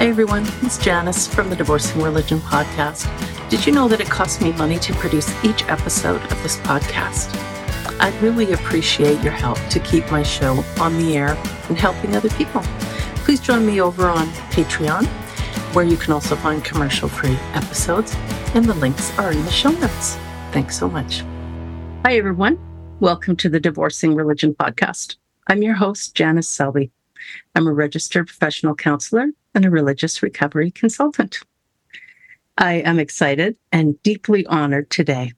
Hi, everyone. It's Janice from the Divorcing Religion podcast. Did you know that it costs me money to produce each episode of this podcast? I'd really appreciate your help to keep my show on the air and helping other people. Please join me over on Patreon, where you can also find commercial free episodes, and the links are in the show notes. Thanks so much. Hi, everyone. Welcome to the Divorcing Religion podcast. I'm your host, Janice Selbie. I'm a registered professional counselor and a religious recovery consultant. I am excited and deeply honored today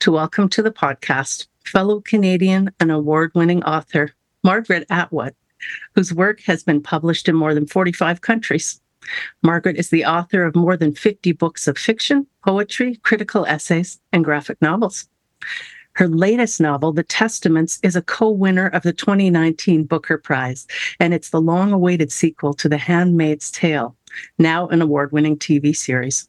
to welcome to the podcast fellow Canadian and award winning author Margaret Atwood, whose work has been published in more than 45 countries. Margaret is the author of more than 50 books of fiction, poetry, critical essays, and graphic novels. Her latest novel, The Testaments, is a co winner of the 2019 Booker Prize, and it's the long awaited sequel to The Handmaid's Tale, now an award winning TV series.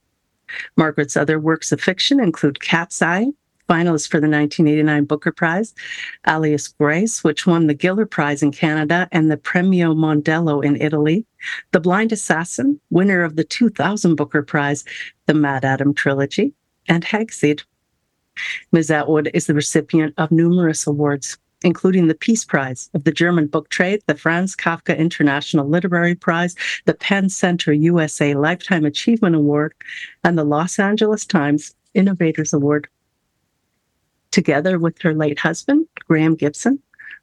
Margaret's other works of fiction include Cat's Eye, finalist for the 1989 Booker Prize, Alias Grace, which won the Giller Prize in Canada and the Premio Mondello in Italy, The Blind Assassin, winner of the 2000 Booker Prize, the MaddAddam Trilogy, and Hagseed. Ms. Atwood is the recipient of numerous awards, including the Peace Prize of the German Book Trade, the Franz Kafka International Literary Prize, the PEN Center USA Lifetime Achievement Award, and the Los Angeles Times Innovators Award. Together with her late husband, Graeme Gibson,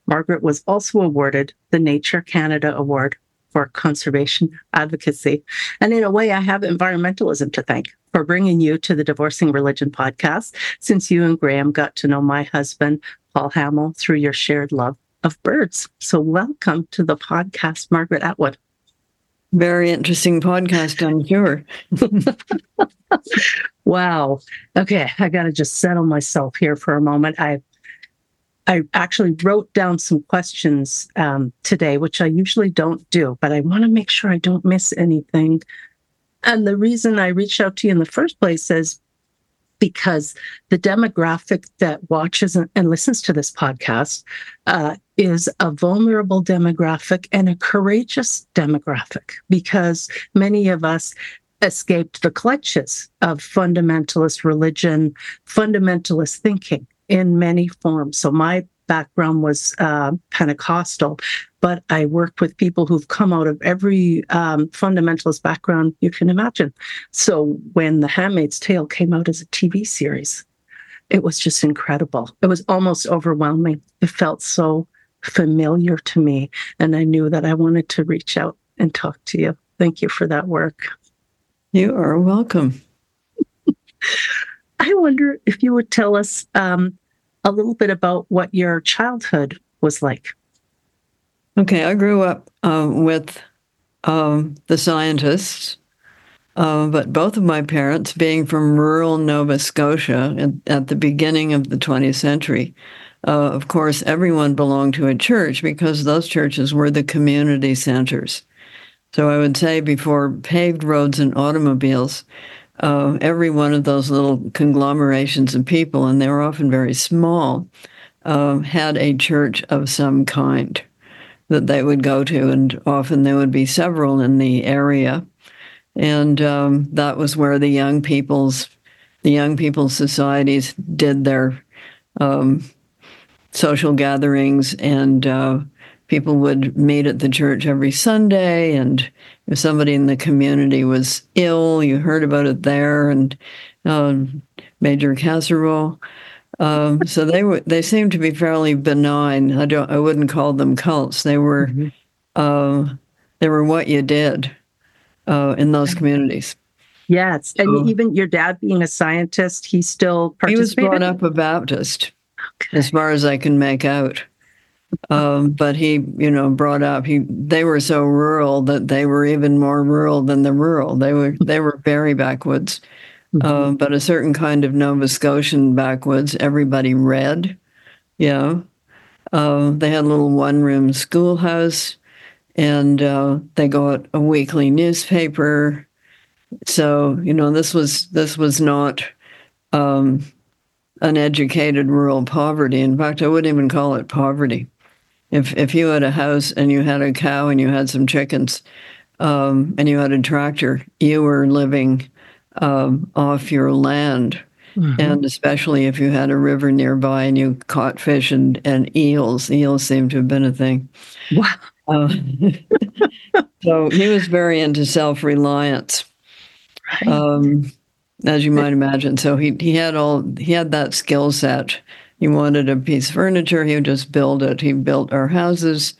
Margaret was also awarded the Nature Canada Award for conservation advocacy. And in a way, I have environmentalism to thank for bringing you to the Divorcing Religion podcast, since you and Graeme got to know my husband, Paul Hamill, through your shared love of birds. So, welcome to the podcast, Margaret Atwood. Very interesting podcast, I'm sure. wow. Okay, I got to just settle myself here for a moment. I I actually wrote down some questions um, today, which I usually don't do, but I want to make sure I don't miss anything. And the reason I reached out to you in the first place is because the demographic that watches and listens to this podcast uh, is a vulnerable demographic and a courageous demographic because many of us escaped the clutches of fundamentalist religion, fundamentalist thinking in many forms. So my background was uh, Pentecostal, but I worked with people who've come out of every um, fundamentalist background you can imagine. So when The Handmaid's Tale came out as a TV series, it was just incredible. It was almost overwhelming. It felt so familiar to me. And I knew that I wanted to reach out and talk to you. Thank you for that work. You are welcome. I wonder if you would tell us um, a little bit about what your childhood was like. Okay, I grew up uh, with um, the scientists, uh, but both of my parents, being from rural Nova Scotia at, at the beginning of the 20th century, uh, of course, everyone belonged to a church because those churches were the community centers. So I would say before paved roads and automobiles, uh, every one of those little conglomerations of people, and they were often very small, uh, had a church of some kind that they would go to, and often there would be several in the area, and um, that was where the young people's the young people's societies did their um, social gatherings and uh, people would meet at the church every Sunday, and if somebody in the community was ill, you heard about it there, and uh, major casserole. Um, so they were they seemed to be fairly benign. I don't I wouldn't call them cults. They were mm-hmm. uh, they were what you did uh, in those communities. Yes, and even your dad being a scientist, he still He was brought up a Baptist, okay. as far as I can make out. Um, but he, you know, brought up he they were so rural that they were even more rural than the rural. They were they were very backwoods. Mm-hmm. Uh, but a certain kind of Nova Scotian backwoods, everybody read. Yeah. Uh, they had a little one room schoolhouse and uh, they got a weekly newspaper. So, you know, this was this was not um, uneducated rural poverty. In fact, I wouldn't even call it poverty if if you had a house and you had a cow and you had some chickens, um, and you had a tractor, you were living um, off your land. Mm-hmm. And especially if you had a river nearby and you caught fish and, and eels, eels seem to have been a thing. Wow. Uh, so he was very into self reliance. Right. Um, as you might imagine. So he he had all he had that skill set. He wanted a piece of furniture, he would just build it. He built our houses,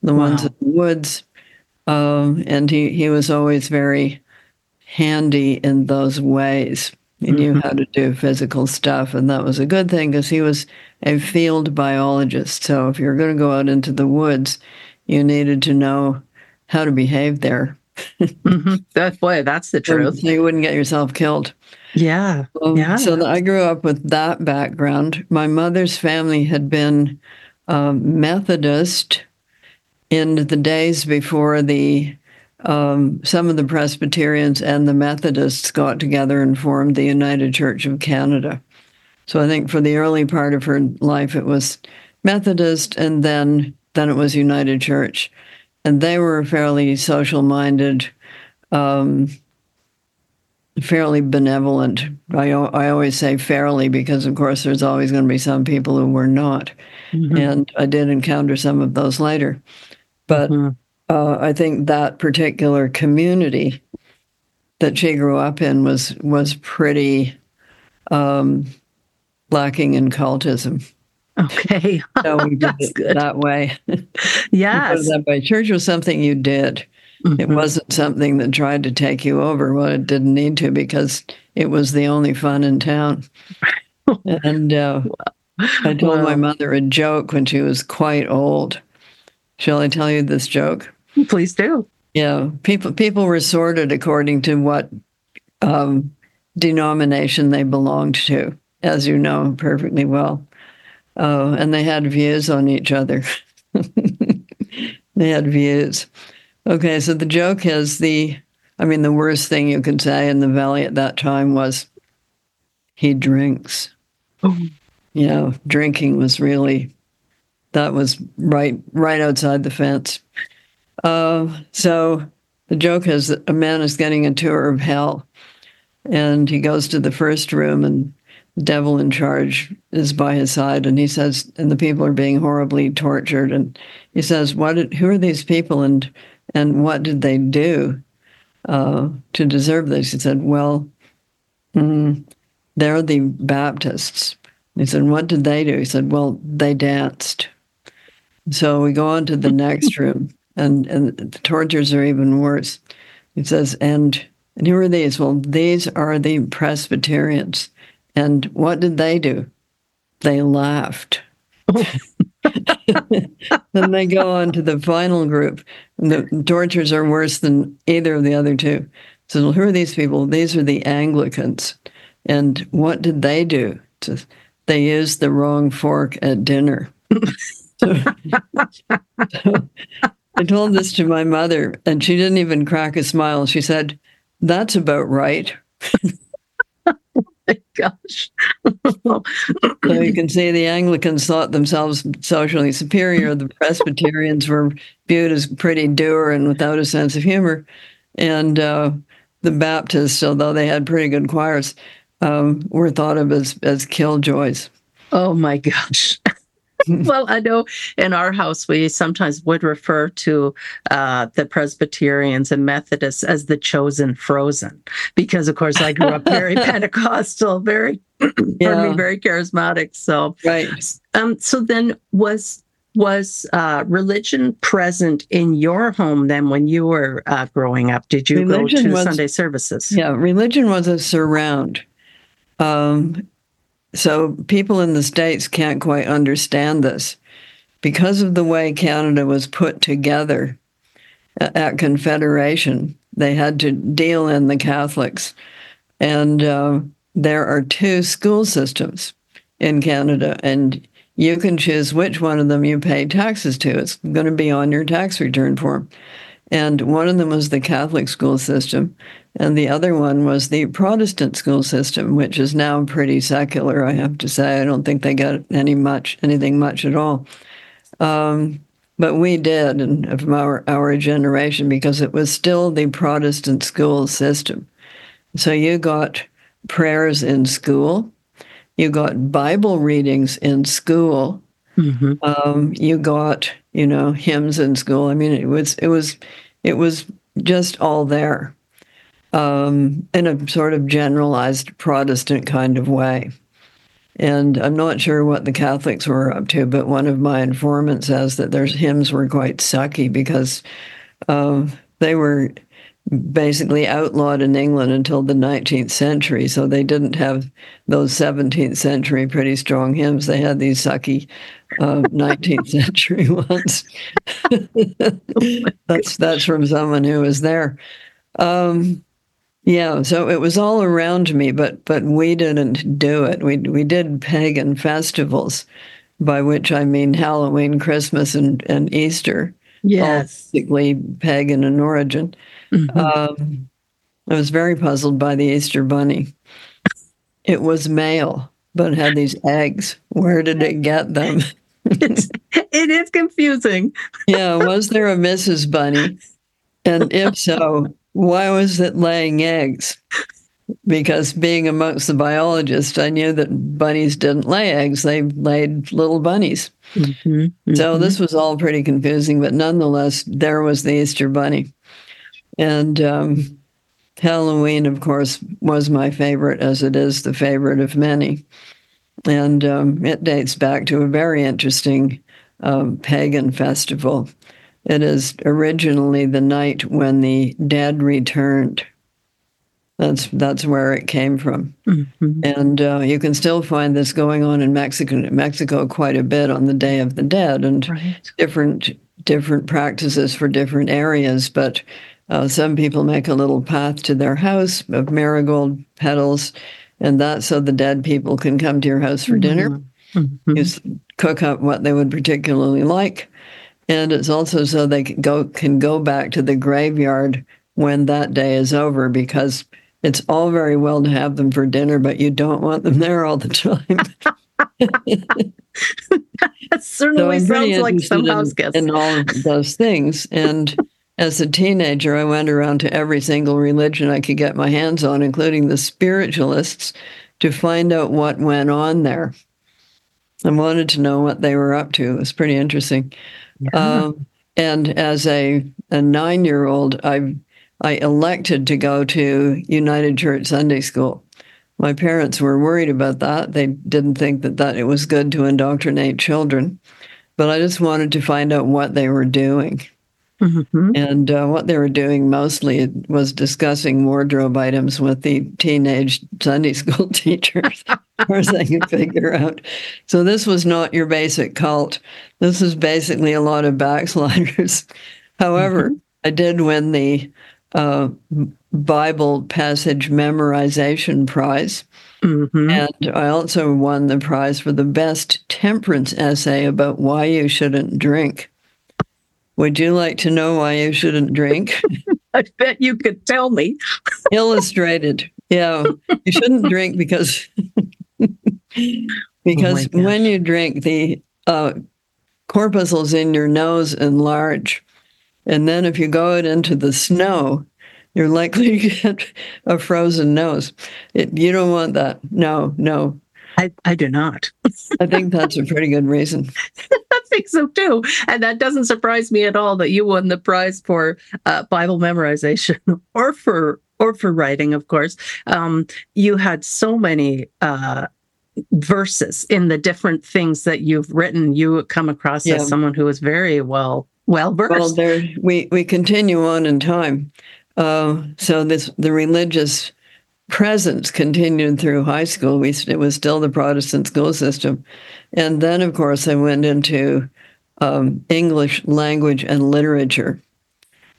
the wow. ones in the woods, um, and he he was always very handy in those ways. He mm-hmm. knew how to do physical stuff, and that was a good thing because he was a field biologist. So if you're going to go out into the woods, you needed to know how to behave there. mm-hmm. That boy, that's the truth. So you wouldn't get yourself killed. Yeah. Um, yeah. So I grew up with that background. My mother's family had been um, Methodist in the days before the um, some of the Presbyterians and the Methodists got together and formed the United Church of Canada. So I think for the early part of her life, it was Methodist, and then then it was United Church, and they were fairly social minded. Um, fairly benevolent. I, I always say fairly because, of course, there's always going to be some people who were not. Mm-hmm. And I did encounter some of those later. But mm-hmm. uh, I think that particular community that she grew up in was was pretty um, lacking in cultism. Okay, so we did it good. that way. Yes, that way. Church was something you did. Mm-hmm. It wasn't something that tried to take you over. Well, it didn't need to because it was the only fun in town. and uh, I told my mother a joke when she was quite old. Shall I tell you this joke? Please do. Yeah, people people were sorted according to what um, denomination they belonged to, as you know perfectly well, uh, and they had views on each other. they had views. Okay, so the joke is the, I mean, the worst thing you could say in the valley at that time was, he drinks. Oh. You know, drinking was really, that was right, right outside the fence. Uh, so the joke is that a man is getting a tour of hell, and he goes to the first room, and the devil in charge is by his side, and he says, and the people are being horribly tortured, and he says, "What? Who are these people?" and and what did they do uh, to deserve this? He said, Well, mm, they're the Baptists. He said, What did they do? He said, Well, they danced. So we go on to the next room, and, and the tortures are even worse. He says, and, and who are these? Well, these are the Presbyterians. And what did they do? They laughed. then they go on to the final group. The tortures are worse than either of the other two. So, who are these people? These are the Anglicans. And what did they do? They used the wrong fork at dinner. so, so I told this to my mother, and she didn't even crack a smile. She said, That's about right my gosh. so you can see the Anglicans thought themselves socially superior. The Presbyterians were viewed as pretty dour and without a sense of humor. And uh, the Baptists, although they had pretty good choirs, um, were thought of as, as killjoys. Oh my gosh. well, I know in our house we sometimes would refer to uh, the Presbyterians and Methodists as the chosen frozen, because of course I grew up very Pentecostal, very, yeah. me, very charismatic. So, right. Um, so then was was uh, religion present in your home then when you were uh, growing up? Did you religion go to was, Sunday services? Yeah, religion was a surround. Um, so people in the States can't quite understand this. Because of the way Canada was put together at Confederation, they had to deal in the Catholics. And uh, there are two school systems in Canada, and you can choose which one of them you pay taxes to. It's going to be on your tax return form. And one of them was the Catholic school system, and the other one was the Protestant school system, which is now pretty secular. I have to say, I don't think they got any much anything much at all. Um, but we did, and of our our generation, because it was still the Protestant school system. So you got prayers in school, you got Bible readings in school, mm-hmm. um, you got you know hymns in school. I mean, it was it was it was just all there um, in a sort of generalized Protestant kind of way. And I'm not sure what the Catholics were up to, but one of my informants says that their hymns were quite sucky because uh, they were basically outlawed in England until the 19th century. So they didn't have those 17th century pretty strong hymns. They had these sucky uh, 19th century ones. that's that's from someone who was there. Um, yeah, so it was all around me, but but we didn't do it. We we did pagan festivals, by which I mean Halloween, Christmas, and and Easter. Yes, basically pagan in origin. Mm-hmm. Um, I was very puzzled by the Easter bunny. It was male, but had these eggs. Where did it get them? it's, it is confusing. yeah, was there a Mrs. Bunny? And if so, why was it laying eggs? Because being amongst the biologists, I knew that bunnies didn't lay eggs, they laid little bunnies. Mm-hmm, mm-hmm. So this was all pretty confusing, but nonetheless, there was the Easter bunny. And um, Halloween, of course, was my favorite, as it is the favorite of many. And um, it dates back to a very interesting um, pagan festival it is originally the night when the dead returned. That's that's where it came from, mm-hmm. and uh, you can still find this going on in Mexico, Mexico quite a bit on the Day of the Dead, and right. different different practices for different areas. But uh, some people make a little path to their house of marigold petals, and that's so the dead people can come to your house for mm-hmm. dinner. Mm-hmm. You cook up what they would particularly like, and it's also so they can go can go back to the graveyard when that day is over because it's all very well to have them for dinner, but you don't want them mm-hmm. there all the time. that certainly so sounds like some house guests. In all of those things. And as a teenager, I went around to every single religion I could get my hands on, including the spiritualists, to find out what went on there. I wanted to know what they were up to. It was pretty interesting. Um, and as a, a nine year old, I, I elected to go to United Church Sunday School. My parents were worried about that. They didn't think that, that it was good to indoctrinate children. But I just wanted to find out what they were doing. Mm-hmm. And uh, what they were doing mostly was discussing wardrobe items with the teenage Sunday school teachers, as far as I could figure out. So this was not your basic cult. This is basically a lot of backsliders. However, mm-hmm. I did win the uh, Bible passage memorization prize. Mm-hmm. And I also won the prize for the best temperance essay about why you shouldn't drink. Would you like to know why you shouldn't drink? I bet you could tell me. Illustrated. Yeah. You shouldn't drink because because oh when you drink the uh, corpuscles in your nose enlarge. And then if you go out into the snow, you're likely to get a frozen nose. It, you don't want that. No, no. I, I do not. I think that's a pretty good reason. I think so too. And that doesn't surprise me at all that you won the prize for uh, Bible memorization or for or for writing, of course. Um, you had so many uh, verses in the different things that you've written. You come across yeah. as someone who is very well well versed. Well, there we we continue on in time. Uh, so this the religious presence continued through high school. We, it was still the Protestant school system. And then, of course, I went into um, English language and literature.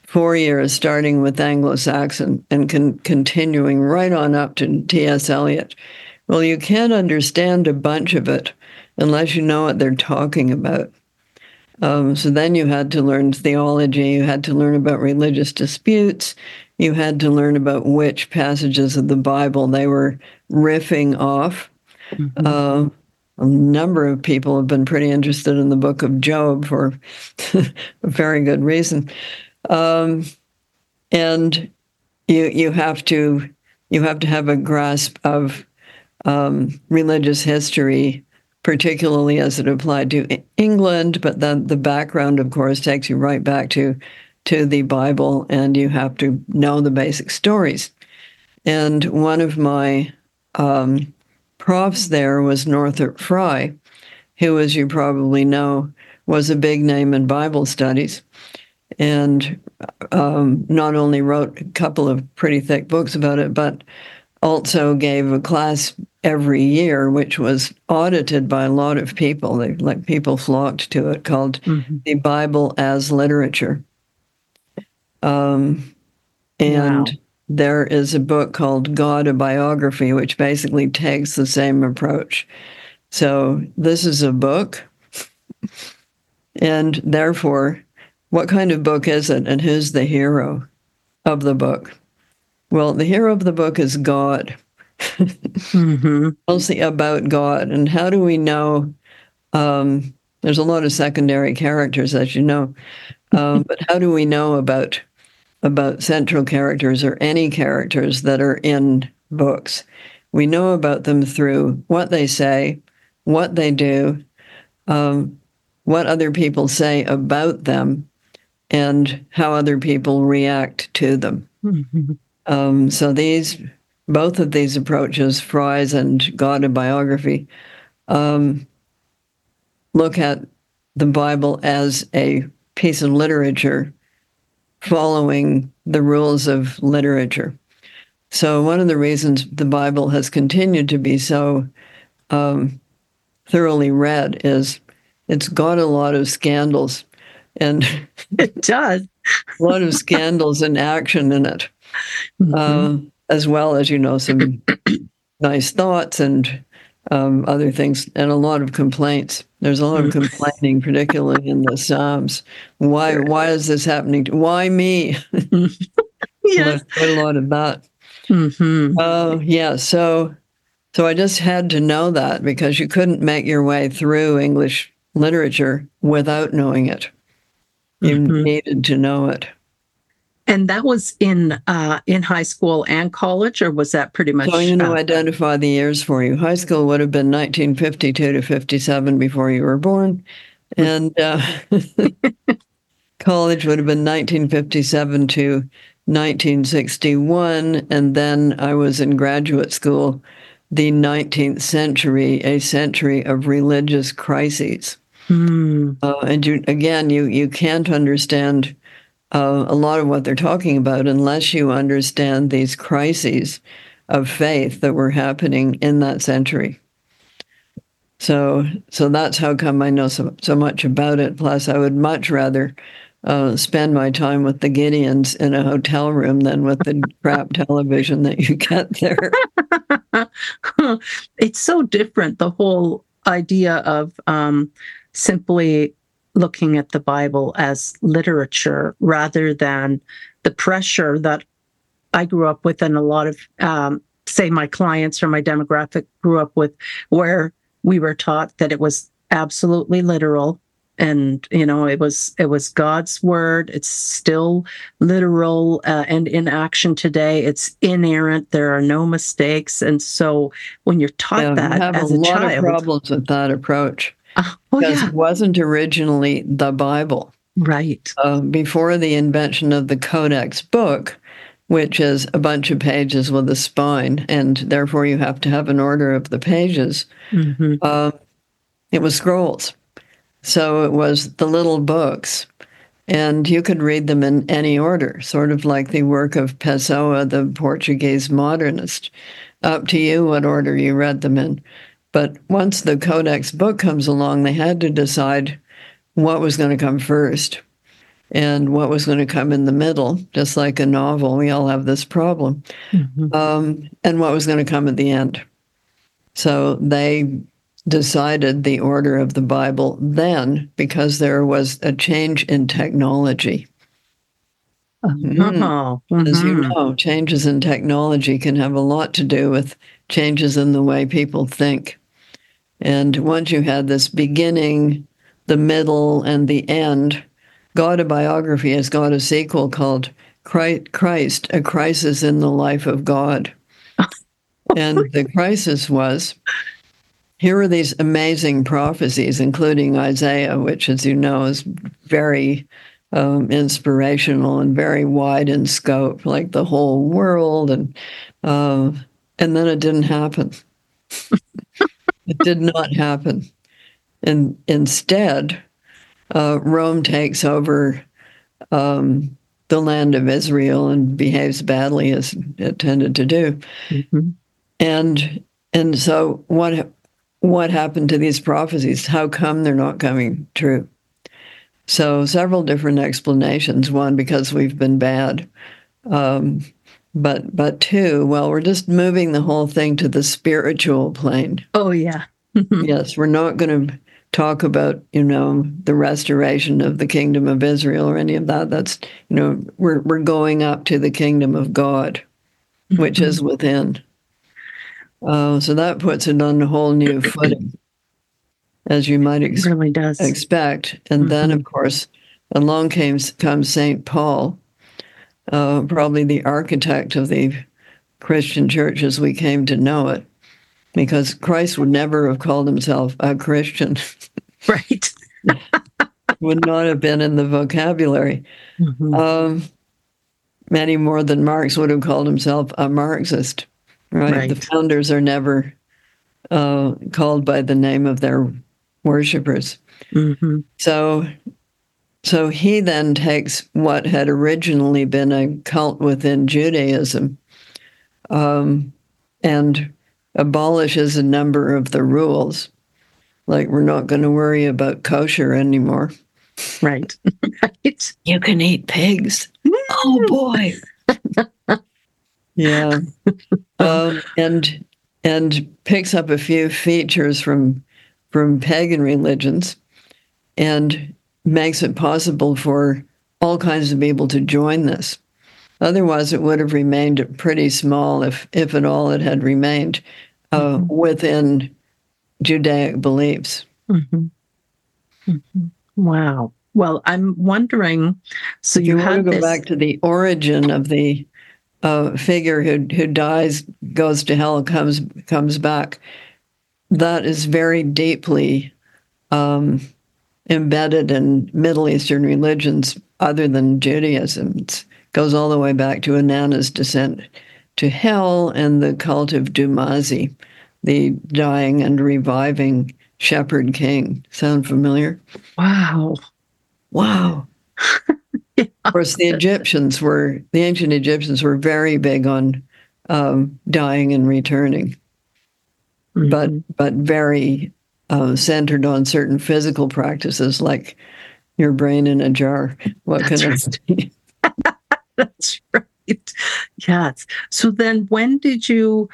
Four years, starting with Anglo Saxon and con- continuing right on up to T.S. Eliot. Well, you can't understand a bunch of it unless you know what they're talking about. Um, so then you had to learn theology, you had to learn about religious disputes, you had to learn about which passages of the Bible they were riffing off. Mm-hmm. Uh, a number of people have been pretty interested in the book of Job for a very good reason. Um, and you you have to you have to have a grasp of um, religious history, particularly as it applied to England. But then the background, of course, takes you right back to to the Bible, and you have to know the basic stories. And one of my um, profs there was Northrop Frye, who, as you probably know, was a big name in Bible studies and um, not only wrote a couple of pretty thick books about it, but also gave a class every year, which was audited by a lot of people. They, like people flocked to it, called mm-hmm. the Bible as Literature. Um, and wow. there is a book called God a Biography, which basically takes the same approach. So this is a book, and therefore what kind of book is it, and who's the hero of the book? Well, the hero of the book is God. mm-hmm. Mostly about God. And how do we know? Um, there's a lot of secondary characters, as you know, um, but how do we know about about central characters or any characters that are in books? We know about them through what they say, what they do, um, what other people say about them, and how other people react to them. Mm-hmm. Um, so these, both of these approaches, Frye's and God a Biography, um, look at the Bible as a piece of literature following the rules of literature. So one of the reasons the Bible has continued to be so um, thoroughly read is it's got a lot of scandals and it does a lot of scandals and action in it, mm-hmm. uh, as well as you know some nice thoughts and um, other things, and a lot of complaints. There's a lot of mm. complaining, particularly in the Psalms. Why? Why is this happening? Why me? yes, quite a lot of that. Mm-hmm. Uh, yeah. So, so I just had to know that because you couldn't make your way through English literature without knowing it. You mm-hmm. needed to know it. And that was in uh, in high school and college, or was that pretty much? So you know, uh, identify the years for you. High school would have been 1952 to 57 before you were born, and uh, college would have been 1957 to 1961, and then I was in graduate school, the 19th century, a century of religious crises. Mm. And you, again, you you can't understand uh, a lot of what they're talking about unless you understand these crises of faith that were happening in that century. So, so that's how come I know so, so much about it. Plus, I would much rather uh, spend my time with the Gideons in a hotel room than with the crap television that you get there. it's so different. The whole idea of um, simply looking at the Bible as literature rather than the pressure that I grew up with and a lot of, um, say, my clients or my demographic grew up with, where we were taught that it was absolutely literal and you know it was it was god's word. It's still literal uh, and in action today. It's inerrant. There are no mistakes. And so when you're taught yeah, that have as a, a lot child, of problems with that approach oh, yeah. it wasn't originally the Bible. Right. Uh, before the invention of the Codex book, which is a bunch of pages with a spine, and therefore you have to have an order of the pages, mm-hmm. uh, it was scrolls. So it was the little books, and you could read them in any order, sort of like the work of Pessoa, the Portuguese modernist. Up to you what order you read them in. But once the Codex book comes along, they had to decide what was going to come first and what was going to come in the middle, just like a novel. We all have this problem. Mm-hmm. Um, and what was going to come at the end. So they decided the order of the Bible then because there was a change in technology. Mm-hmm. Mm-hmm. As you know, changes in technology can have a lot to do with changes in the way people think. And once you had this beginning, the middle, and the end, God a Biography has got a sequel called Christ, A Crisis in the Life of God. and the crisis was here are these amazing prophecies, including Isaiah, which, as you know, is very um, inspirational and very wide in scope, like the whole world. And uh, and then it didn't happen. it did not happen. And instead, uh, Rome takes over um, the land of Israel and behaves badly as it tended to do. Mm-hmm. And and so what what happened to these prophecies? How come they're not coming true? So several different explanations. One, because we've been bad. Um, but but two, well, we're just moving the whole thing to the spiritual plane. Oh yeah. yes, we're not going to talk about you know the restoration of the kingdom of Israel or any of that. That's you know we're we're going up to the kingdom of God, which mm-hmm. is within. Uh, so that puts it on a whole new footing as you might ex- really does. expect. And mm-hmm. then, of course, along came comes Saint Paul, uh, probably the architect of the Christian church as we came to know it, because Christ would never have called himself a Christian. Right. would not have been in the vocabulary. Mm-hmm. Um, many more than Marx would have called himself a Marxist. Right. right. The founders are never uh, called by the name of their worshippers. Mm-hmm. So, so he then takes what had originally been a cult within Judaism um, and abolishes a number of the rules. Like, we're not going to worry about kosher anymore. Right. right. You can eat pigs. oh, boy. yeah. Um, and and picks up a few features from from pagan religions and makes it possible for all kinds of people to join this. Otherwise, it would have remained pretty small, if, if at all it had remained uh, mm-hmm. within Judaic beliefs. Mm-hmm. Mm-hmm. Wow. Well, I'm wondering. So you, you want to go this... back to the origin of the uh, figure who who dies, goes to hell, comes comes back that is very deeply um, embedded in Middle Eastern religions other than Judaism. It goes all the way back to Inanna's descent to hell and the cult of Dumuzi, the dying and reviving shepherd king. Sound familiar? Wow. Wow. yeah. Of course, the Egyptians were, the ancient Egyptians were very big on um, dying and returning mm-hmm. but but very uh, centered on certain physical practices like your brain in a jar. What That's can right. I That's right. Yes. So then, when did you?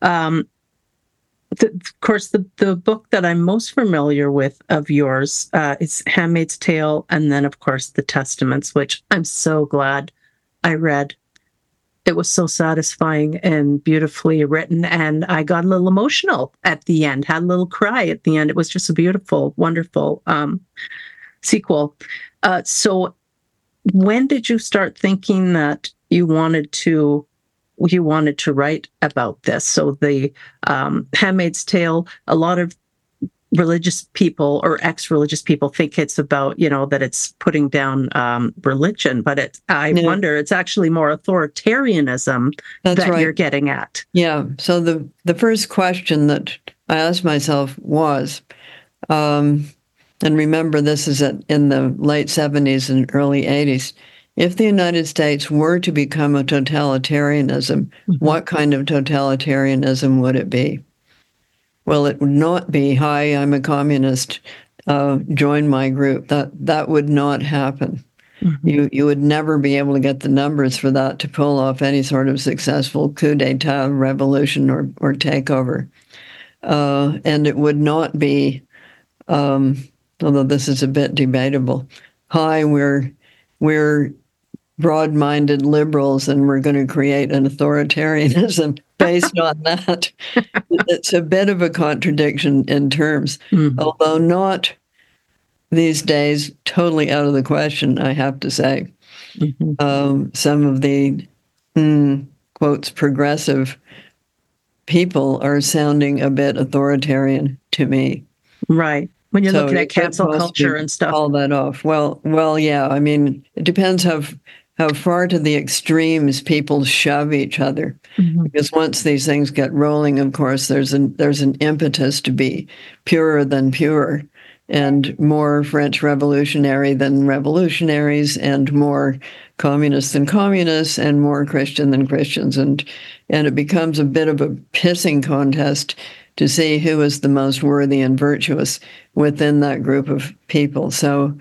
Um, the, of course, the, the book that I'm most familiar with of yours uh, is Handmaid's Tale, and then, of course, the Testaments, which I'm so glad I read it was so satisfying and beautifully written. And I got a little emotional at the end, had a little cry at the end. It was just a beautiful, wonderful um, sequel. Uh, so, when did you start thinking that you wanted to? You wanted to write about this. So the um, Handmaid's Tale. A lot of religious people or ex-religious people think it's about you know that it's putting down um, religion but it i wonder it's actually more authoritarianism That's that right. you're getting at yeah so the the first question that i asked myself was um, and remember this is at, in the late 70s and early 80s if the united states were to become a totalitarianism mm-hmm. what kind of totalitarianism would it be well, it would not be, hi, I'm a communist, uh, join my group. That that would not happen. Mm-hmm. You you would never be able to get the numbers for that to pull off any sort of successful coup d'état, revolution, or or takeover. Uh, and it would not be, um, although this is a bit debatable. Hi, we're we're broad-minded liberals, and we're going to create an authoritarianism based on that. It's a bit of a contradiction in terms, mm-hmm. although not these days totally out of the question, I have to say. Mm-hmm. Um, some of the mm, quotes progressive people are sounding a bit authoritarian to me. Right. When you're so looking at cancel culture and stuff. All that off. Well, well, yeah. I mean, it depends how how far to the extremes people shove each other. Mm-hmm. Because once these things get rolling, of course, there's an there's an impetus to be purer than pure, and more French revolutionary than revolutionaries, and more communist than communists, and more Christian than Christians, and and it becomes a bit of a pissing contest to see who is the most worthy and virtuous within that group of people. So,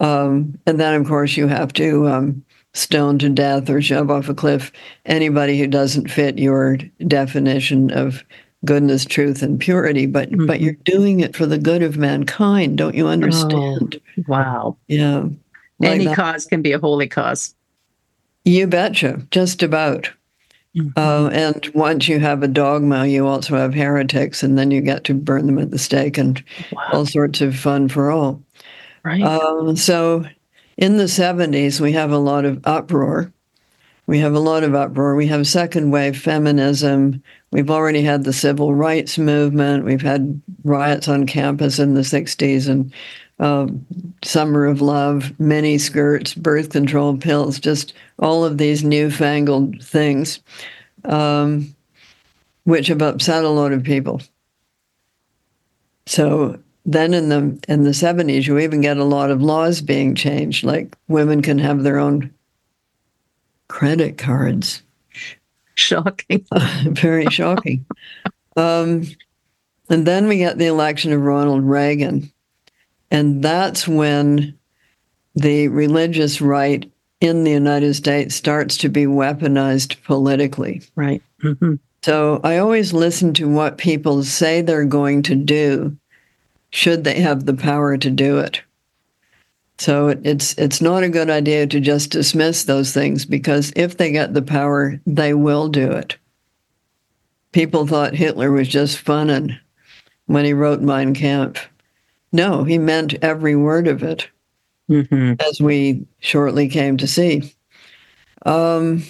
um, and then of course you have to um, stone to death or shove off a cliff anybody who doesn't fit your definition of goodness, truth, and purity. But mm-hmm. but you're doing it for the good of mankind. Don't you understand? Oh, wow. Yeah. Like Any that. cause can be a holy cause. You betcha. Just about. Mm-hmm. Uh, and once you have a dogma, you also have heretics, and then you get to burn them at the stake and wow. all sorts of fun for all. Right. Um, so in the 70s, we have a lot of uproar. We have a lot of uproar. We have second wave feminism. We've already had the civil rights movement. We've had riots on campus in the 60s and uh, Summer of Love, mini skirts, birth control pills, just all of these newfangled things, um, which have upset a lot of people. So then in the in the 70s, you even get a lot of laws being changed, like women can have their own credit cards. Shocking. very shocking. um, and then we get the election of Ronald Reagan and that's when the religious right in the United States starts to be weaponized politically. Right. Mm-hmm. So I always listen to what people say they're going to do, should they have the power to do it. So it's it's not a good idea to just dismiss those things because if they get the power, they will do it. People thought Hitler was just fun when he wrote Mein Kampf. No, he meant every word of it, mm-hmm. as we shortly came to see. Um,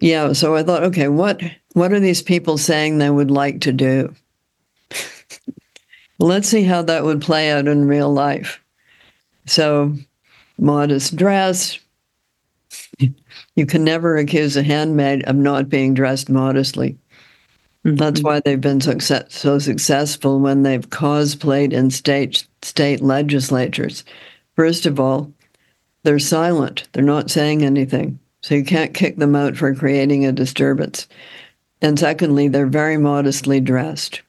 yeah, so I thought, okay, what what are these people saying they would like to do? Let's see how that would play out in real life. So, modest dress. You can never accuse a handmaid of not being dressed modestly. Mm-hmm. That's why they've been so, so successful when they've cosplayed in state state legislatures. First of all, they're silent. They're not saying anything. So you can't kick them out for creating a disturbance. And secondly, they're very modestly dressed.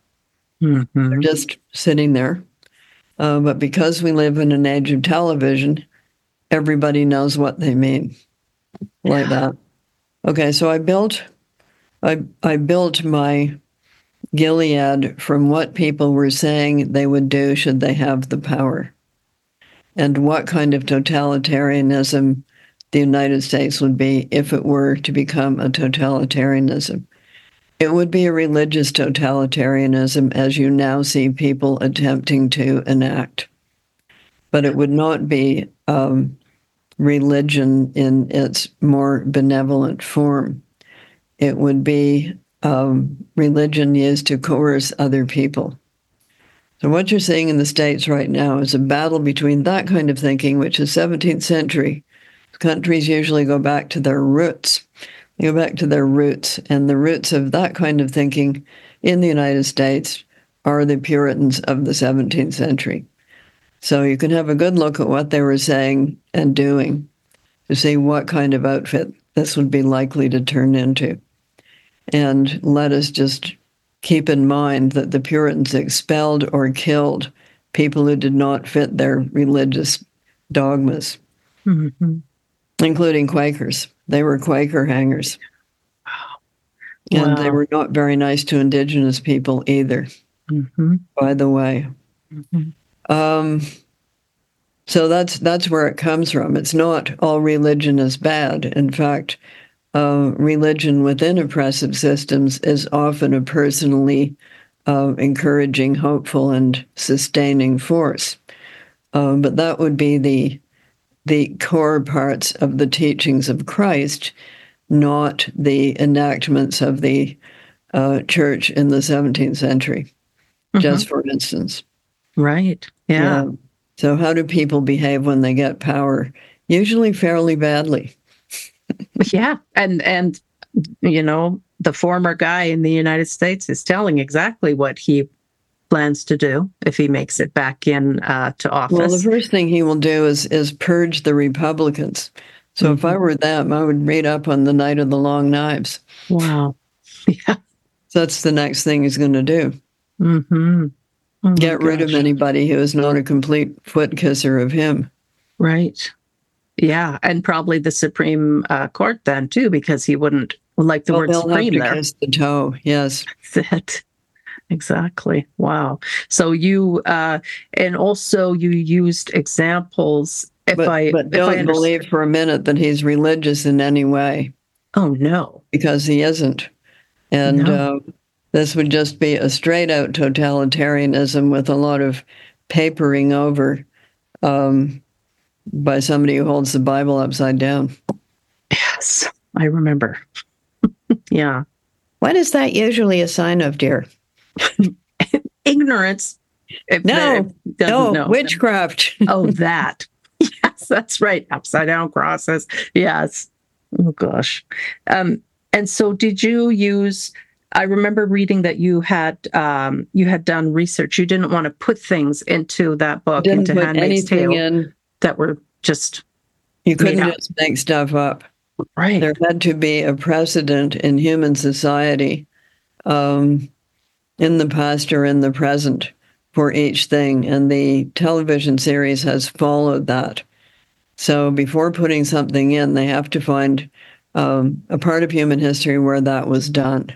Mm-hmm. They're just sitting there. Uh, but because we live in an age of television, everybody knows what they mean, like that. Okay, so I built I, I built my Gilead from what people were saying they would do should they have the power, and what kind of totalitarianism the United States would be if it were to become a totalitarianism. It would be a religious totalitarianism, as you now see people attempting to enact. But it would not be um, religion in its more benevolent form it would be um, religion used to coerce other people. So, what you're seeing in the States right now is a battle between that kind of thinking, which is 17th century. Countries usually go back to their roots. Go back to their roots. And the roots of that kind of thinking in the United States are the Puritans of the 17th century. So, you can have a good look at what they were saying and doing to see what kind of outfit this would be likely to turn into. And let us just keep in mind that the Puritans expelled or killed people who did not fit their religious dogmas, mm-hmm. Including Quakers. They were Quaker hangers. Wow. And they were not very nice to indigenous people either, mm-hmm. by the way. Mm-hmm. Um, so that's that's where it comes from. It's not all religion is bad. In fact, uh, religion within oppressive systems is often a personally uh, encouraging, hopeful, and sustaining force. Uh, but that would be the the core parts of the teachings of Christ, not the enactments of the uh, church in the 17th century, mm-hmm. just for instance. Right. Yeah. yeah. So, how do people behave when they get power? Usually fairly badly. yeah. And, and, you know, the former guy in the United States is telling exactly what he plans to do if he makes it back in uh, to office. Well, the first thing he will do is is purge the Republicans. So mm-hmm. if I mm-hmm. were them, I would read up on the Night of the Long Knives. Wow. Yeah. So that's the next thing he's going to do. Mm-hmm. Oh Get rid of anybody who is not a complete foot kisser of him. Right. Yeah, and probably the Supreme uh, Court then too, because he wouldn't like the well, word supreme have to there. Kiss the toe. Yes. That's it. Exactly. Wow. So you uh, and also you used examples. If but, I but don't I believe for a minute that he's religious in any way. Oh no, because he isn't, and no. uh, this would just be a straight out totalitarianism with a lot of papering over um, by somebody who holds the Bible upside down. Yes, I remember. yeah. What is that usually a sign of, dear? Ignorance. If no, no, know. witchcraft. oh, that. Yes, that's right. Upside down crosses. Yes. Oh gosh. Um, and so, did you use? I remember reading that you had um, you had done research. You didn't want to put things into that book didn't into Handmaid's Tale in. that were just you couldn't just make stuff up. Right. There had to be a precedent in human society, um, in the past or in the present, for each thing, and the television series has followed that. So before putting something in, they have to find um, a part of human history where that was done.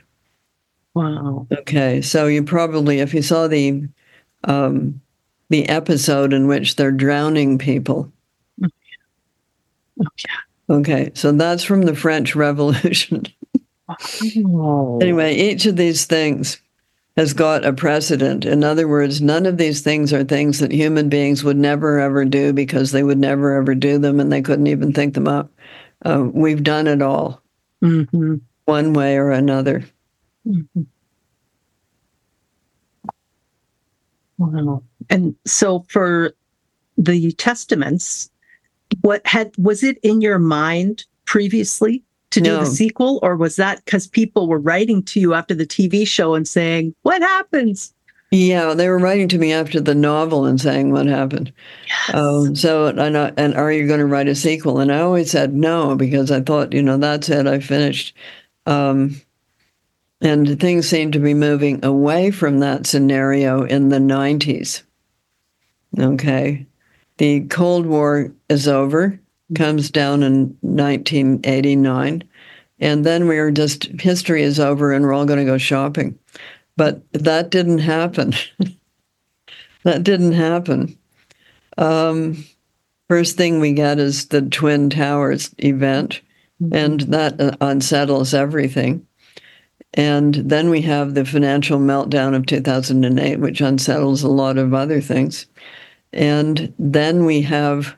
Wow. Okay, so you probably, if you saw the um, the episode in which they're drowning people. Oh, yeah. Okay, so that's from the French Revolution. oh. Anyway, each of these things has got a precedent. In other words, none of these things are things that human beings would never ever do because they would never ever do them and they couldn't even think them up. Uh, we've done it all, mm-hmm. one way or another. Mm-hmm. Wow. And so for the testaments, what had was it in your mind previously to do no. the sequel, or was that because people were writing to you after the TV show and saying, "What happens?" Yeah, they were writing to me after the novel and saying what happened. Yes. Um, so, and, I, and are you going to write a sequel? And I always said no because I thought, you know, that's it. I finished. Um, and things seemed to be moving away from that scenario in the 90s. Okay. The Cold War is over, comes down in 1989. And then we're just, history is over and we're all going to go shopping. But that didn't happen. that didn't happen. Um, first thing we get is the Twin Towers event, mm-hmm. and that uh, unsettles everything. And then we have the financial meltdown of 2008, which unsettles a lot of other things. And then we have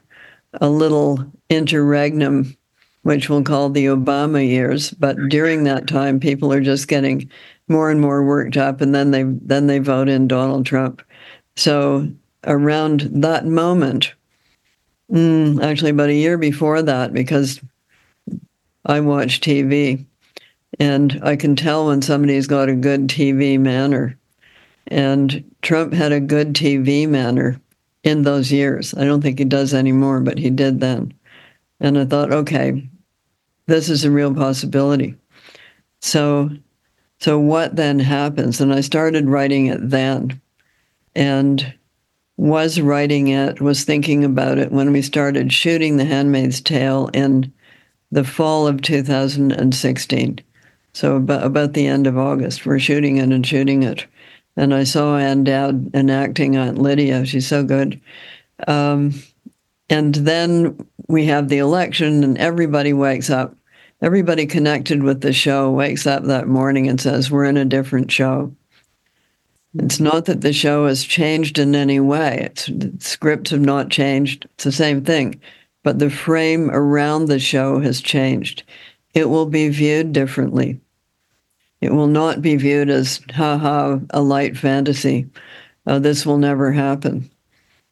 a little interregnum, which we'll call the Obama years. But during that time, people are just getting more and more worked up, and then they then they vote in Donald Trump. So around that moment, mm, actually about a year before that, because I watch TV, and I can tell when somebody's got a good TV manner. And Trump had a good TV manner in those years. I don't think he does anymore, but he did then. And I thought, okay, this is a real possibility. So so what then happens? And I started writing it then and was writing it, was thinking about it when we started shooting The Handmaid's Tale in the fall of 2016. So about, about the end of August, we're shooting it and shooting it. And I saw Ann Dowd enacting Aunt Lydia. She's so good. Um, and then we have the election, and everybody wakes up everybody connected with the show wakes up that morning and says, We're in a different show. It's not that the show has changed in any way. It's, scripts have not changed. It's the same thing. But the frame around the show has changed. It will be viewed differently. It will not be viewed as, haha, a light fantasy. Uh, this will never happen.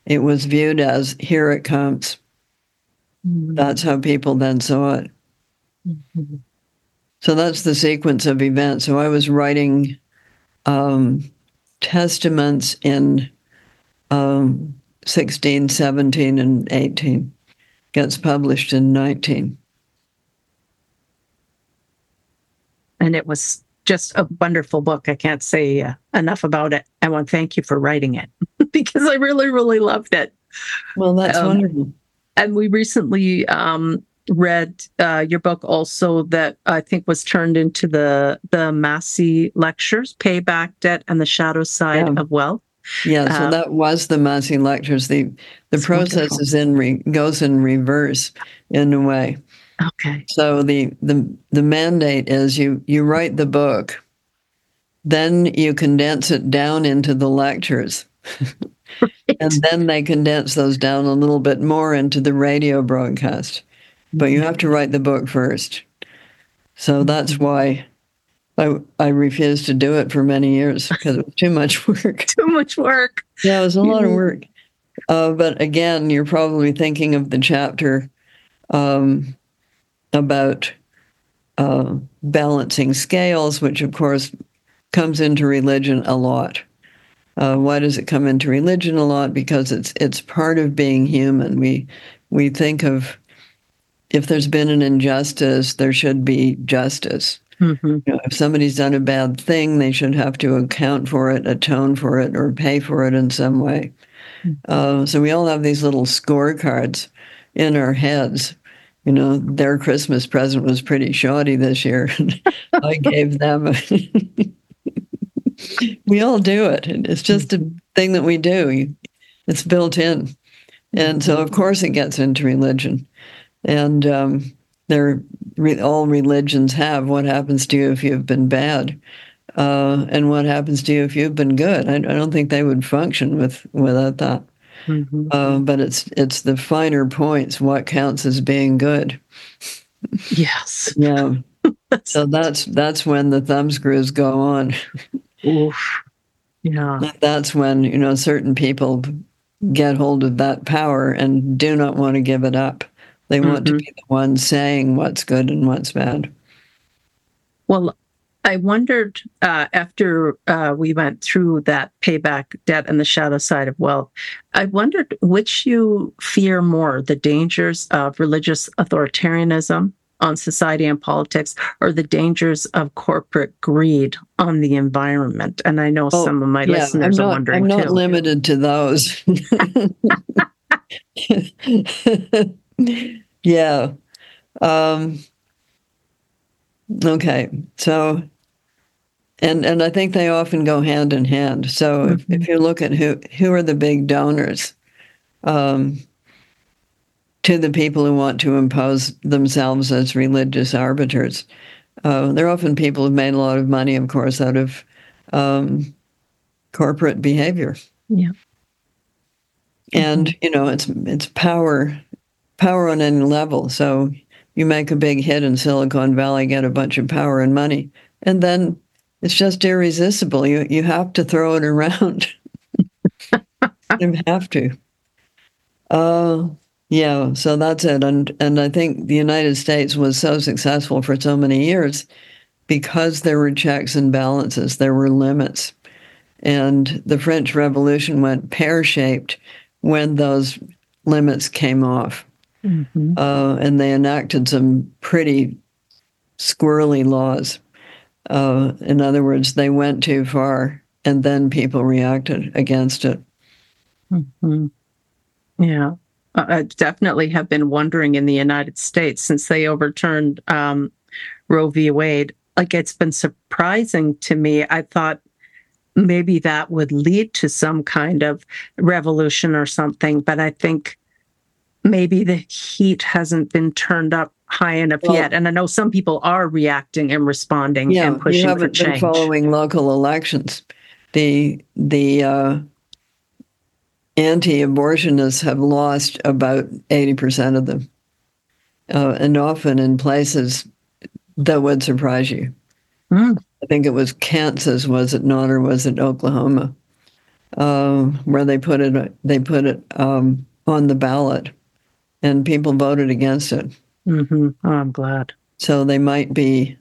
It was viewed as, here it comes. Mm-hmm. That's how people then saw it. Mm-hmm. So that's the sequence of events. So I was writing um, testaments in um, 16, 17, and 18. Gets published in 19. And it was just a wonderful book. I can't say uh, enough about it. I want to thank you for writing it because I really, really loved it. Well, that's um, wonderful. And we recently um, read uh, your book also that I think was turned into the the Massey lectures, Payback Debt and the Shadow Side yeah. of Wealth. Yeah, so uh, that was the Massey lectures. The the process wonderful. is in re, goes in reverse in a way. Okay. So the the the mandate is you you write the book, then you condense it down into the lectures. right. And then they condense those down a little bit more into the radio broadcast but you have to write the book first. So that's mm-hmm. why I I refused to do it for many years because it was too much work. too much work. Yeah, it was a lot of work. Uh, but again, you're probably thinking of the chapter um, about uh, balancing scales, which of course comes into religion a lot. Uh, why does it come into religion a lot? Because it's it's part of being human. We we think of if there's been an injustice, there should be justice. Mm-hmm. You know, if somebody's done a bad thing, they should have to account for it, atone for it, or pay for it in some way. Mm-hmm. Uh, so we all have these little scorecards in our heads. You know, their Christmas present was pretty shoddy this year. I gave them. We all do it. It's just a thing that we do. It's built in. And so, of course, it gets into religion and um, they're re- all religions have what happens to you if you've been bad, uh, and what happens to you if you've been good. I, I don't think they would function with without that. Mm-hmm. Uh, but it's it's the finer points. What counts as being good? Yes. yeah. so that's that's when the thumb screws go on. Oof. Yeah. That's when you know certain people get hold of that power and do not want to give it up. They mm-hmm. want to mm-hmm. be the ones saying what's good and what's bad. Well, I wondered uh, after uh, we went through that payback debt and the shadow side of wealth, I wondered which you fear more the dangers of religious authoritarianism on society and politics or the dangers of corporate greed on the environment. And I know oh, some of my yeah, listeners not, are wondering. I'm not too. limited to those. yeah. Um, okay. So, and and I think they often go hand in hand. So mm-hmm. if, if you look at who who are the big donors um, to the people who want to impose themselves as religious arbiters, uh, they're often people who've made a lot of money, of course, out of um, corporate behavior. Yeah. And mm-hmm. you know, it's it's power power on any level. So you make a big hit in Silicon Valley, get a bunch of power and money, and then it's just irresistible. You you have to throw it around. you have to. Uh, yeah, so that's it. And and I think the United States was so successful for so many years because there were checks and balances, there were limits. And the French Revolution went pear shaped when those limits came off. Mm-hmm. Uh, and they enacted some pretty squirrely laws. Uh, in other words, they went too far, and then people reacted against it. Mm-hmm. Yeah. I definitely have been wondering in the United States since they overturned um, Roe v. Wade. Like it's been surprising to me. I thought maybe that would lead to some kind of revolution or something, but I think maybe the heat hasn't been turned up high enough Well- yet. And I know some people are reacting and responding Yeah, and pushing for haven't been change. following local elections. The the uh, anti-abortionists have lost about eighty percent of them, uh, and often in places that would surprise you. Mm. I think it was Kansas, was it not, or was it Oklahoma, uh, where they put it they put it um, on the ballot, and people voted against it. Hmm Oh, I'm glad. So they might be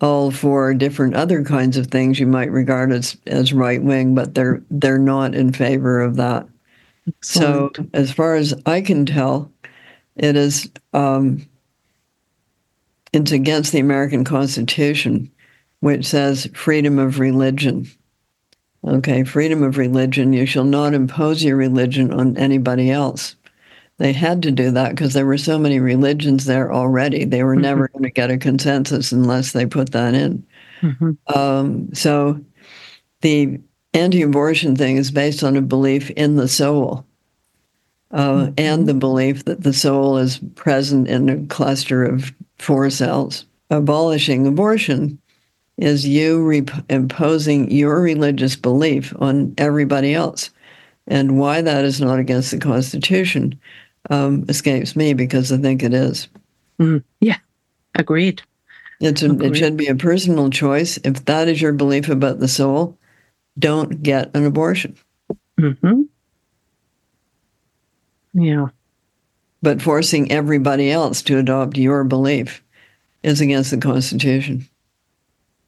all for different other kinds of things you might regard as as right wing, but they're they're not in favor of that. So as far as I can tell, it is um, it's against the American Constitution, which says freedom of religion. Okay, freedom of religion. You shall not impose your religion on anybody else. They had to do that because there were so many religions there already. They were Mhm. never going to get a consensus unless they put that in. Mhm. Um, so the anti abortion thing is based on a belief in the soul uh, and the belief that the soul is present in a cluster of four cells. Abolishing abortion is you re- imposing your religious belief on everybody else. And why that is not against the Constitution um, escapes me because I think it is. Yeah. Agreed. It's a, it should be a personal choice. If that is your belief about the soul, don't get an abortion. hmm Yeah. But forcing everybody else to adopt your belief is against the Constitution.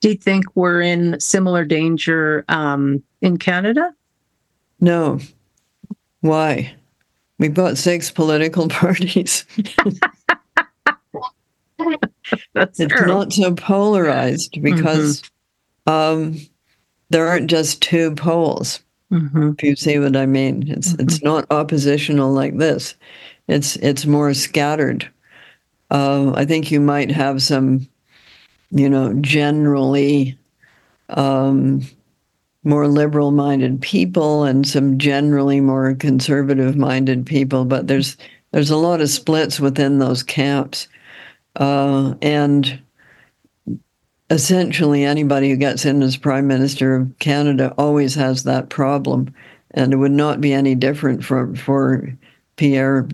Do you think we're in similar danger um, in Canada? No. Why? We've got six political parties. That's It's true. not so polarized because um, there aren't just two poles. Mhm. if you see what I mean. It's it's not oppositional like this. It's it's more scattered. Uh, I think you might have some, you know, generally um, more liberal-minded people and some generally more conservative-minded people, but there's there's a lot of splits within those camps, uh, and essentially anybody who gets in as prime minister of Canada always has that problem, and it would not be any different for for Pierre,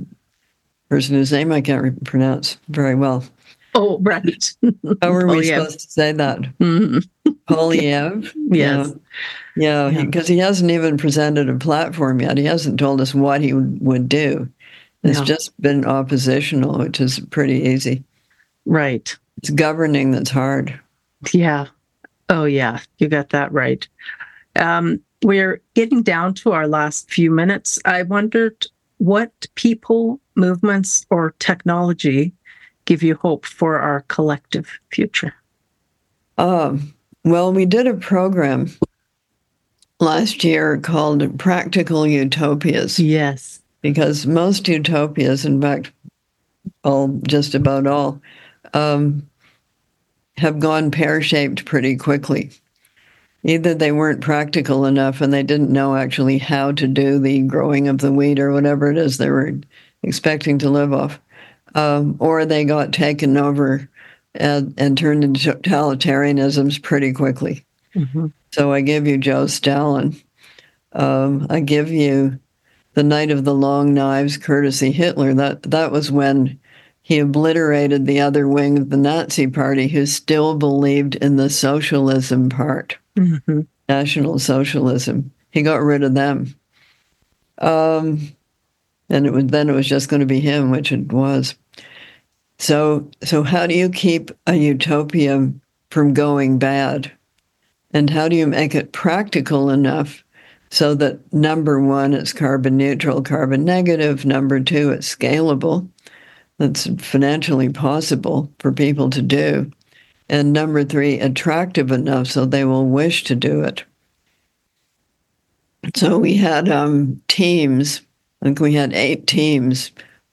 person whose name I can't pronounce very well. Oh, right. How are we supposed to say that? Mhm. Poilievre. Yes. Yeah, Yeah. because he hasn't even presented a platform yet. He hasn't told us what he would, would do. It's No. just been oppositional, which is pretty easy. Right. It's governing that's hard. Yeah. Oh, yeah. You got that right. Um, we're getting down to our last few minutes. I wondered what people, movements, or technology give you hope for our collective future? Um, well, we did a program last year called Practical Utopias Yes. because most utopias, in fact, all just about all, um, have gone pear shaped pretty quickly. Either they weren't practical enough and they didn't know actually how to do the growing of the wheat or whatever it is they were expecting to live off, um, or they got taken over and, and turned into totalitarianisms pretty quickly. Mhm. So I give you Joe Stalin. Um, I give you the Night of the Long Knives, courtesy Hitler. That that was when he obliterated the other wing of the Nazi Party, who still believed in the socialism part, Mhm. National Socialism. He got rid of them. Um, and it was then it was just going to be him, which it was. So so how do you keep a utopia from going bad? And how do you make it practical enough so that number one, it's carbon neutral, carbon negative. Number two, it's scalable. That's financially possible for people to do. And number three, attractive enough so they will wish to do it. So we had um, teams, I think we had eight teams,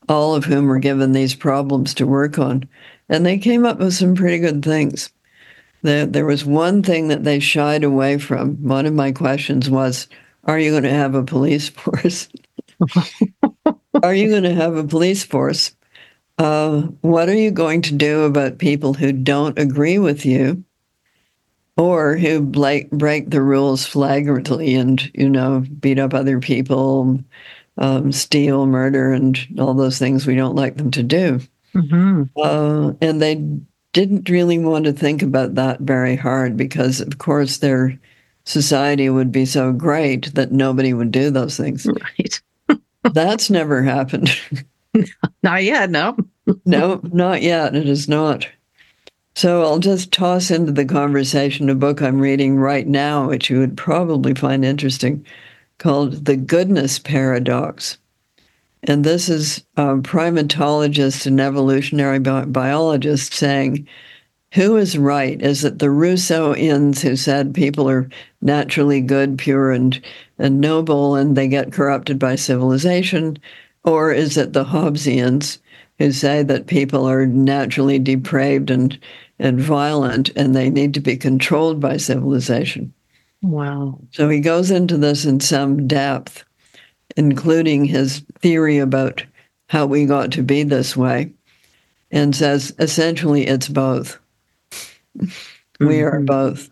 all of whom were given these problems to work on. And they came up with some pretty good things. There, there was one thing that they shied away from. One of my questions was, Are you going to have a police force? Are you going to have a police force uh, what are you going to do about people who don't agree with you or who break, break the rules flagrantly and, you know, beat up other people, um, steal, murder, and all those things we don't like them to do? Mm-hmm. Uh, and they didn't really want to think about that very hard because, of course, their society would be so great that nobody would do those things. Right. That's never happened. Not yet, no. no, not yet. It is not. So I'll just toss into the conversation a book I'm reading right now, which you would probably find interesting, called The Goodness Paradox. And this is a primatologist and evolutionary bi- biologist saying, who is right? Is it the Rousseauians who said people are naturally good, pure, and, and noble, and they get corrupted by civilization? Or is it the Hobbesians who say that people are naturally depraved and, and violent and they need to be controlled by civilization? Wow. So he goes into this in some depth, including his theory about how we got to be this way, and says essentially it's both. Mm-hmm. We are both.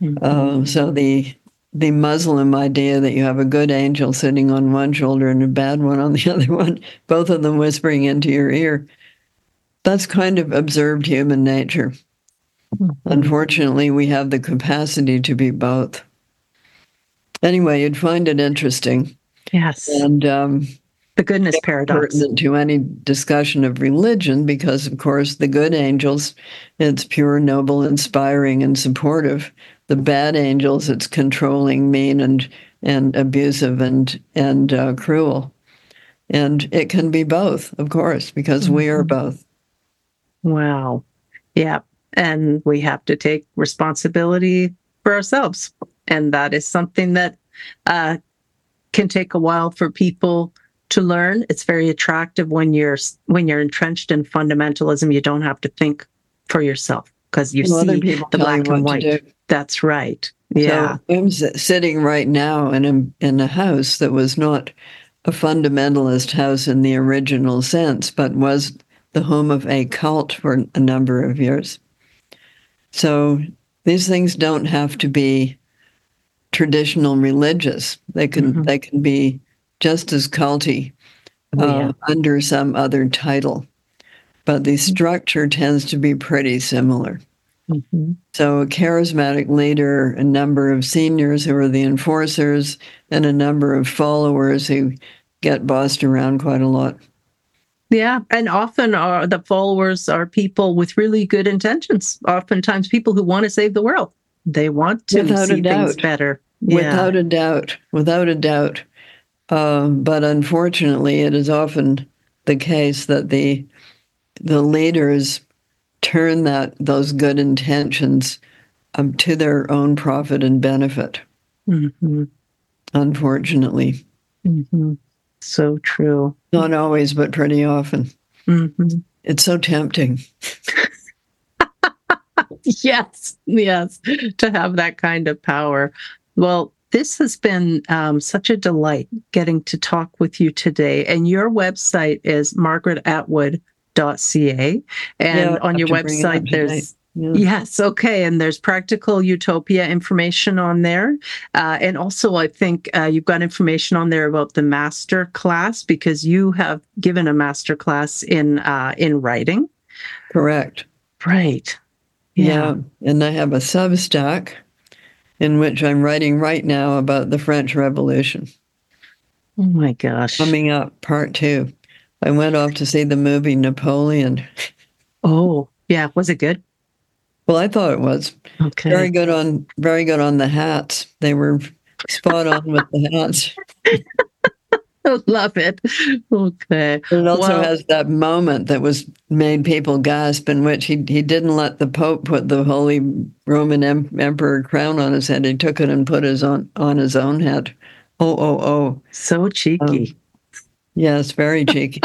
Mm-hmm. Uh, so the the Muslim idea that you have a good angel sitting on one shoulder and a bad one on the other one, both of them whispering into your ear, that's kind of observed human nature. Mm-hmm. Unfortunately, we have the capacity to be both. Anyway, you'd find it interesting. Yes. And um, the goodness paradox. Pertinent to any discussion of religion, because of course the good angels, it's pure, noble, inspiring, and supportive. The bad angels, it's controlling, mean, and and abusive and and uh, cruel. And it can be both, of course, because mm-hmm. we are mm-hmm. both. Wow. Yeah. And we have to take responsibility for ourselves. And that is something that uh, can take a while for people to learn. It's very attractive when you're when you're entrenched in fundamentalism. You don't have to think for yourself because you well, see the black and white. That's right. Yeah, so I'm sitting right now in a in a house that was not a fundamentalist house in the original sense, but was the home of a cult for a number of years. So these things don't have to be traditional religious. They can mm-hmm. they can be just as culty oh, yeah. under some other title, but the mm-hmm. structure tends to be pretty similar. Mm-hmm. So, a charismatic leader, a number of seniors who are the enforcers, and a number of followers who get bossed around quite a lot. Yeah, and often are the followers are people with really good intentions. Oftentimes, people who want to save the world. They want to Without see things better. Yeah. Without a doubt. Without a doubt. Uh, but unfortunately, it is often the case that the the leaders turn that those good intentions um, to their own profit and benefit. Mm-hmm. Unfortunately, mm-hmm. so true. Not always, but pretty often. Mm-hmm. It's so tempting. yes, yes, to have that kind of power. Well, this has been um, such a delight getting to talk with you today. And your website is margaretatwood.ca. And yeah, on your website, there's yeah. Yes, okay. And there's practical utopia information on there. Uh, and also, I think uh, you've got information on there about the master class because you have given a master class in uh, in writing. Correct. Right. Yeah. yeah. And I have a Substack in which I'm writing right now about the French Revolution. Oh my gosh. Coming up, part two. I went off to see the movie Napoleon. Oh, yeah. Was it good? Well, I thought it was. Okay. Very good on very good on the hats. They were spot on with the hats. Love it. Okay. It also well, has that moment that was made people gasp, in which he he didn't let the Pope put the Holy Roman em- Emperor crown on his head. He took it and put his on on his own head. Oh oh oh! So cheeky. Um, yes, very cheeky.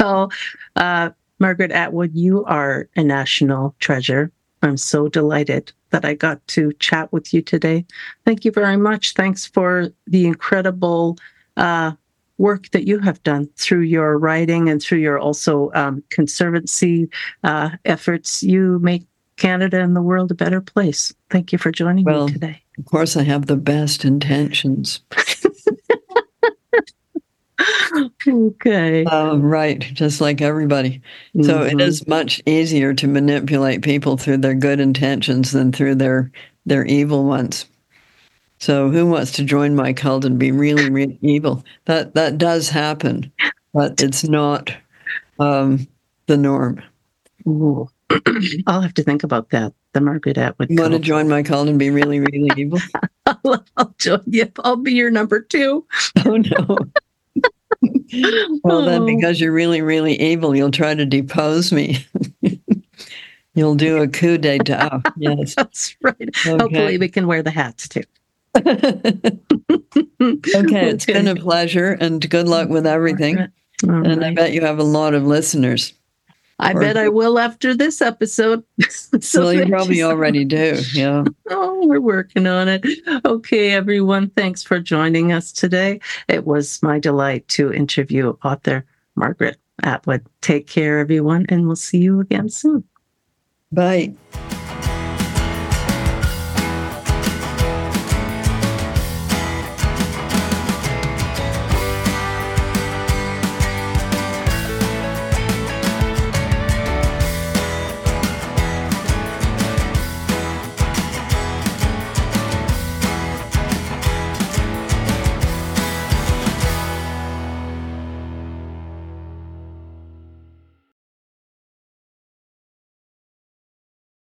well, uh, Margaret Atwood, you are a national treasure. I'm so delighted that I got to chat with you today. Thank you very much. Thanks for the incredible uh, work that you have done through your writing and through your also um, conservancy uh, efforts. You make Canada and the world a better place. Thank you for joining Well, me today. Of course, I have the best intentions. Okay. Uh, right, just like everybody. So it Mhm. is much easier to manipulate people through their good intentions than through their their evil ones. So who wants to join my cult and be really, really evil? That that does happen, but it's not um, the norm. Ooh. I'll have to think about that. The Margaret Atwood. You want to join my cult and be really, really evil? I'll, I'll join you. I'll be your number two. Oh no. well, then, Oh. because you're really, really evil, you'll try to depose me. you'll do a coup d'état. Yes. That's right. Hopefully, we can wear the hats too. Okay, it's been a pleasure and good luck with everything. All And I bet you have a lot of listeners. I or- bet I will after this episode. so well, you probably already do. Yeah. Oh, we're working on it. Okay, everyone, thanks for joining us today. It was my delight to interview author Margaret Atwood. Take care, everyone, and we'll see you again soon. Bye.